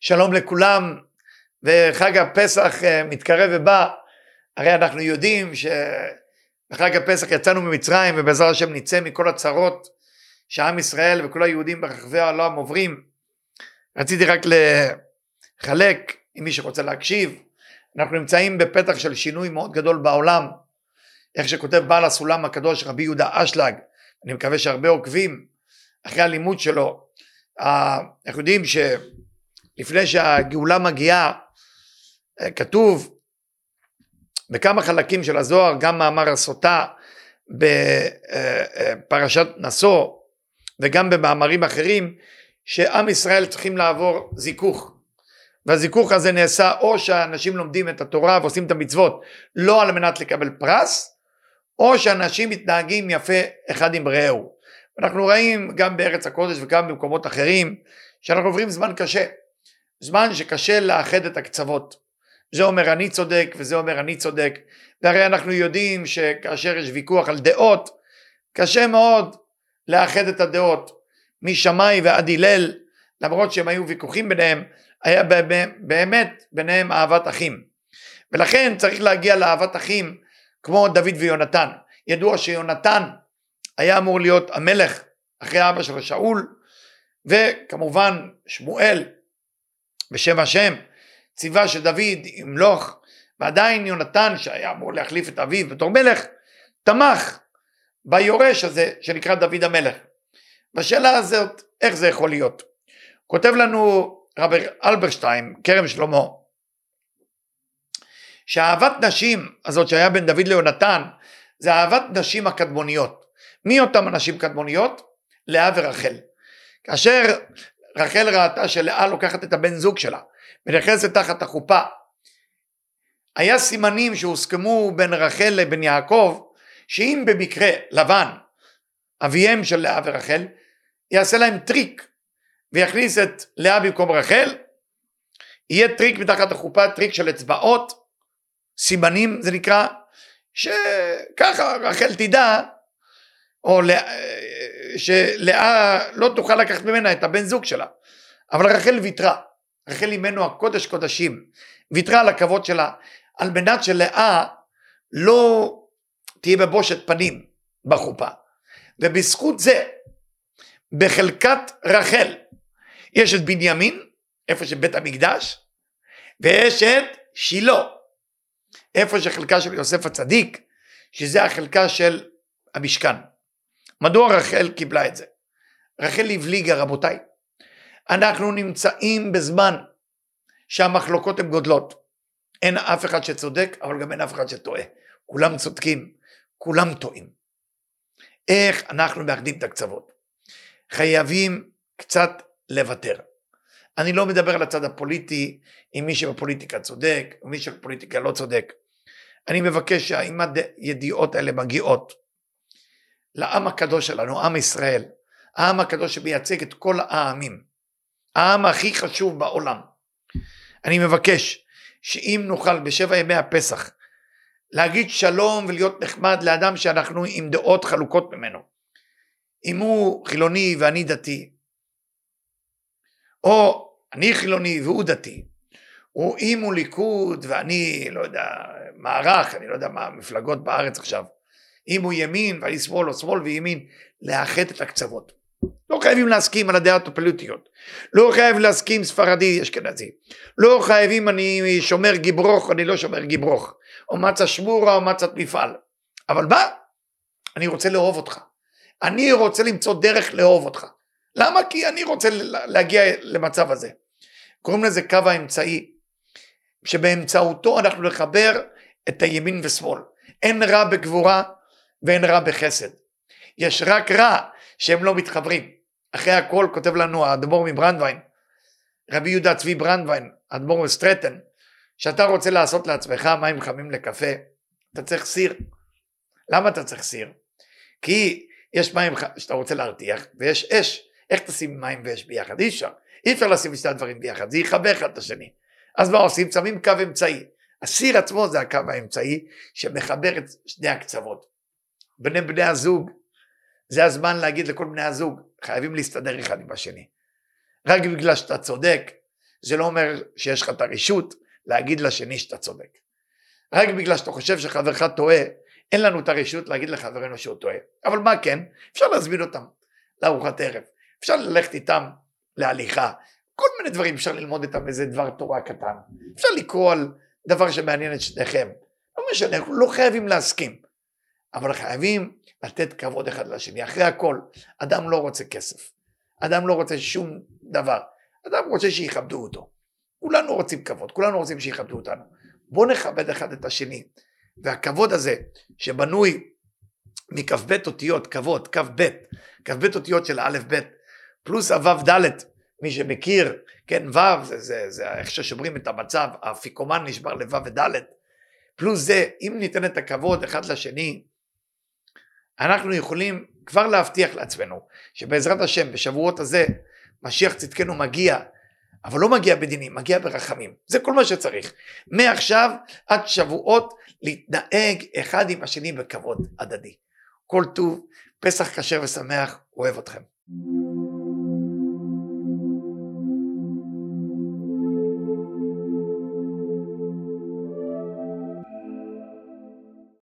שלום לכולם, וחג הפסח אה, מתקרב ובא, הרי אנחנו יודעים שבחג הפסח יצאנו ממצרים ובעזרת השם נצא מכל הצרות שעם ישראל וכל היהודים ברחבי העולם עוברים. רציתי רק לחלק עם מי שרוצה להקשיב, אנחנו נמצאים בפתח של שינוי מאוד גדול בעולם, איך שכותב בעל הסולם הקדוש רבי יהודה אשלג, אני מקווה שהרבה עוקבים אחרי הלימוד שלו, אנחנו יודעים שלפני שהגאולה מגיעה, כתוב בכמה חלקים של הזוהר, גם מאמר הסוטה בפרשת נשוא וגם במאמרים אחרים, שעם ישראל צריכים לעבור זיכוך. והזיכוך הזה נעשה או שאנשים לומדים את התורה ועושים את המצוות לא על מנת לקבל פרס, או שאנשים מתנהגים יפה אחד עם רעהו. אנחנו רואים גם בארץ הקודש וגם במקומות אחרים שאנחנו עוברים זמן קשה, זמן שקשה לאחד את הקצוות. זה אומר אני צודק וזה אומר אני צודק, והרי אנחנו יודעים שכאשר יש ויכוח על דעות, קשה מאוד לאחד את הדעות, משמאי ועד הלל, למרות שהם היו ויכוחים ביניהם, היה באמת ביניהם אהבת אחים. ולכן צריך להגיע לאהבת אחים כמו דוד ויונתן. ידוע שיונתן היה אמור להיות המלך אחרי אבא של שאול, וכמובן שמואל בשם השם ציווה שדוד ימלוך, ועדיין יונתן שהיה אמור להחליף את אביו בתור מלך, תמך ביורש הזה שנקרא דוד המלך. בשאלה הזאת, איך זה יכול להיות? כותב לנו רבי אלברשטיין, כרם שלמה, שאהבת נשים הזאת שהיה בין דוד ליונתן, זה אהבת נשים הקדמוניות. מי אותם הנשים קדמוניות? לאה ורחל. כאשר רחל ראתה שלאה לוקחת את הבן זוג שלה ונכנסת תחת החופה, היה סימנים שהוסכמו בין רחל לבין יעקב, שאם במקרה לבן, אביהם של לאה ורחל, יעשה להם טריק ויכניס את לאה במקום רחל, יהיה טריק מתחת החופה, טריק של אצבעות, סימנים זה נקרא, שככה רחל תדע, או שלאה לא תוכל לקחת ממנה את הבן זוג שלה. אבל רחל ויתרה, רחל אימנו הקודש קודשים, ויתרה על הכבוד שלה, על מנת שלאה לא תהיה בבושת פנים בחופה. ובזכות זה, בחלקת רחל, יש את בנימין, איפה שבית המקדש, ויש את שילה, איפה שחלקה של יוסף הצדיק, שזה החלקה של המשכן. מדוע רחל קיבלה את זה? רחל הבליגה רבותיי, אנחנו נמצאים בזמן שהמחלוקות הן גודלות. אין אף אחד שצודק, אבל גם אין אף אחד שטועה. כולם צודקים, כולם טועים. איך אנחנו מאחדים את הקצוות? חייבים קצת לוותר. אני לא מדבר על הצד הפוליטי, אם מי שבפוליטיקה צודק, או מי שבפוליטיקה לא צודק. אני מבקש שהאם הידיעות האלה מגיעות לעם הקדוש שלנו, עם ישראל, העם הקדוש שמייצג את כל העמים, העם הכי חשוב בעולם. אני מבקש שאם נוכל בשבע ימי הפסח להגיד שלום ולהיות נחמד לאדם שאנחנו עם דעות חלוקות ממנו. אם הוא חילוני ואני דתי, או אני חילוני והוא דתי, או אם הוא ליכוד ואני לא יודע מערך, אני לא יודע מה המפלגות בארץ עכשיו, אם הוא ימין ואני שמאל או שמאל וימין, לאחד את הקצוות. לא חייבים להסכים על הדעות הפוליטיות, לא חייב להסכים ספרדי אשכנזי, לא חייבים אני שומר גיברוך, אני לא שומר גיברוך, או מצה שמורה או מצת מפעל, אבל מה? אני רוצה לאהוב אותך, אני רוצה למצוא דרך לאהוב אותך, למה? כי אני רוצה להגיע למצב הזה. קוראים לזה קו האמצעי, שבאמצעותו אנחנו נחבר את הימין ושמאל. אין רע בגבורה ואין רע בחסד. יש רק רע שהם לא מתחברים. אחרי הכל כותב לנו האדמו"ר מברנדווין, רבי יהודה צבי ברנדווין, האדמו"ר מסטרטן, שאתה רוצה לעשות לעצמך מים חמים לקפה, אתה צריך סיר. למה אתה צריך סיר? כי יש מים שאתה רוצה להרתיח ויש אש. איך תשים מים ואש ביחד? אי אפשר. אי אפשר לשים שתי הדברים ביחד, זה יחבר אחד את השני. אז מה עושים? שמים קו אמצעי. הסיר עצמו זה הקו האמצעי שמחבר את שני הקצוות. בני בני הזוג, זה הזמן להגיד לכל בני הזוג, חייבים להסתדר אחד עם השני. רק בגלל שאתה צודק, זה לא אומר שיש לך את הרשות להגיד לשני שאתה צודק. רק בגלל שאתה חושב שחברך טועה, אין לנו את הרשות להגיד לחברנו שהוא טועה. אבל מה כן? אפשר להזמין אותם לארוחת ערב, אפשר ללכת איתם להליכה, כל מיני דברים אפשר ללמוד איתם איזה דבר תורה קטן, אפשר לקרוא על דבר שמעניין את שניכם, לא משנה, אנחנו לא חייבים להסכים, אבל חייבים לתת כבוד אחד לשני. אחרי הכל, אדם לא רוצה כסף, אדם לא רוצה שום דבר, אדם רוצה שיכבדו אותו. כולנו רוצים כבוד, כולנו רוצים שיכבדו אותנו. בואו נכבד אחד את השני. והכבוד הזה, שבנוי מכ"ב אותיות, כבוד, כ"ב, כ"ב אותיות של א' ב', פלוס הו"ב ד', מי שמכיר, כן, ו', זה, זה, זה איך ששוברים את המצב, האפיקומן נשבר לו' וד', פלוס זה, אם ניתן את הכבוד אחד לשני, אנחנו יכולים כבר להבטיח לעצמנו שבעזרת השם בשבועות הזה משיח צדקנו מגיע אבל לא מגיע בדינים, מגיע ברחמים. זה כל מה שצריך. מעכשיו עד שבועות להתנהג אחד עם השני בכבוד הדדי. כל טוב, פסח כשר ושמח, אוהב אתכם.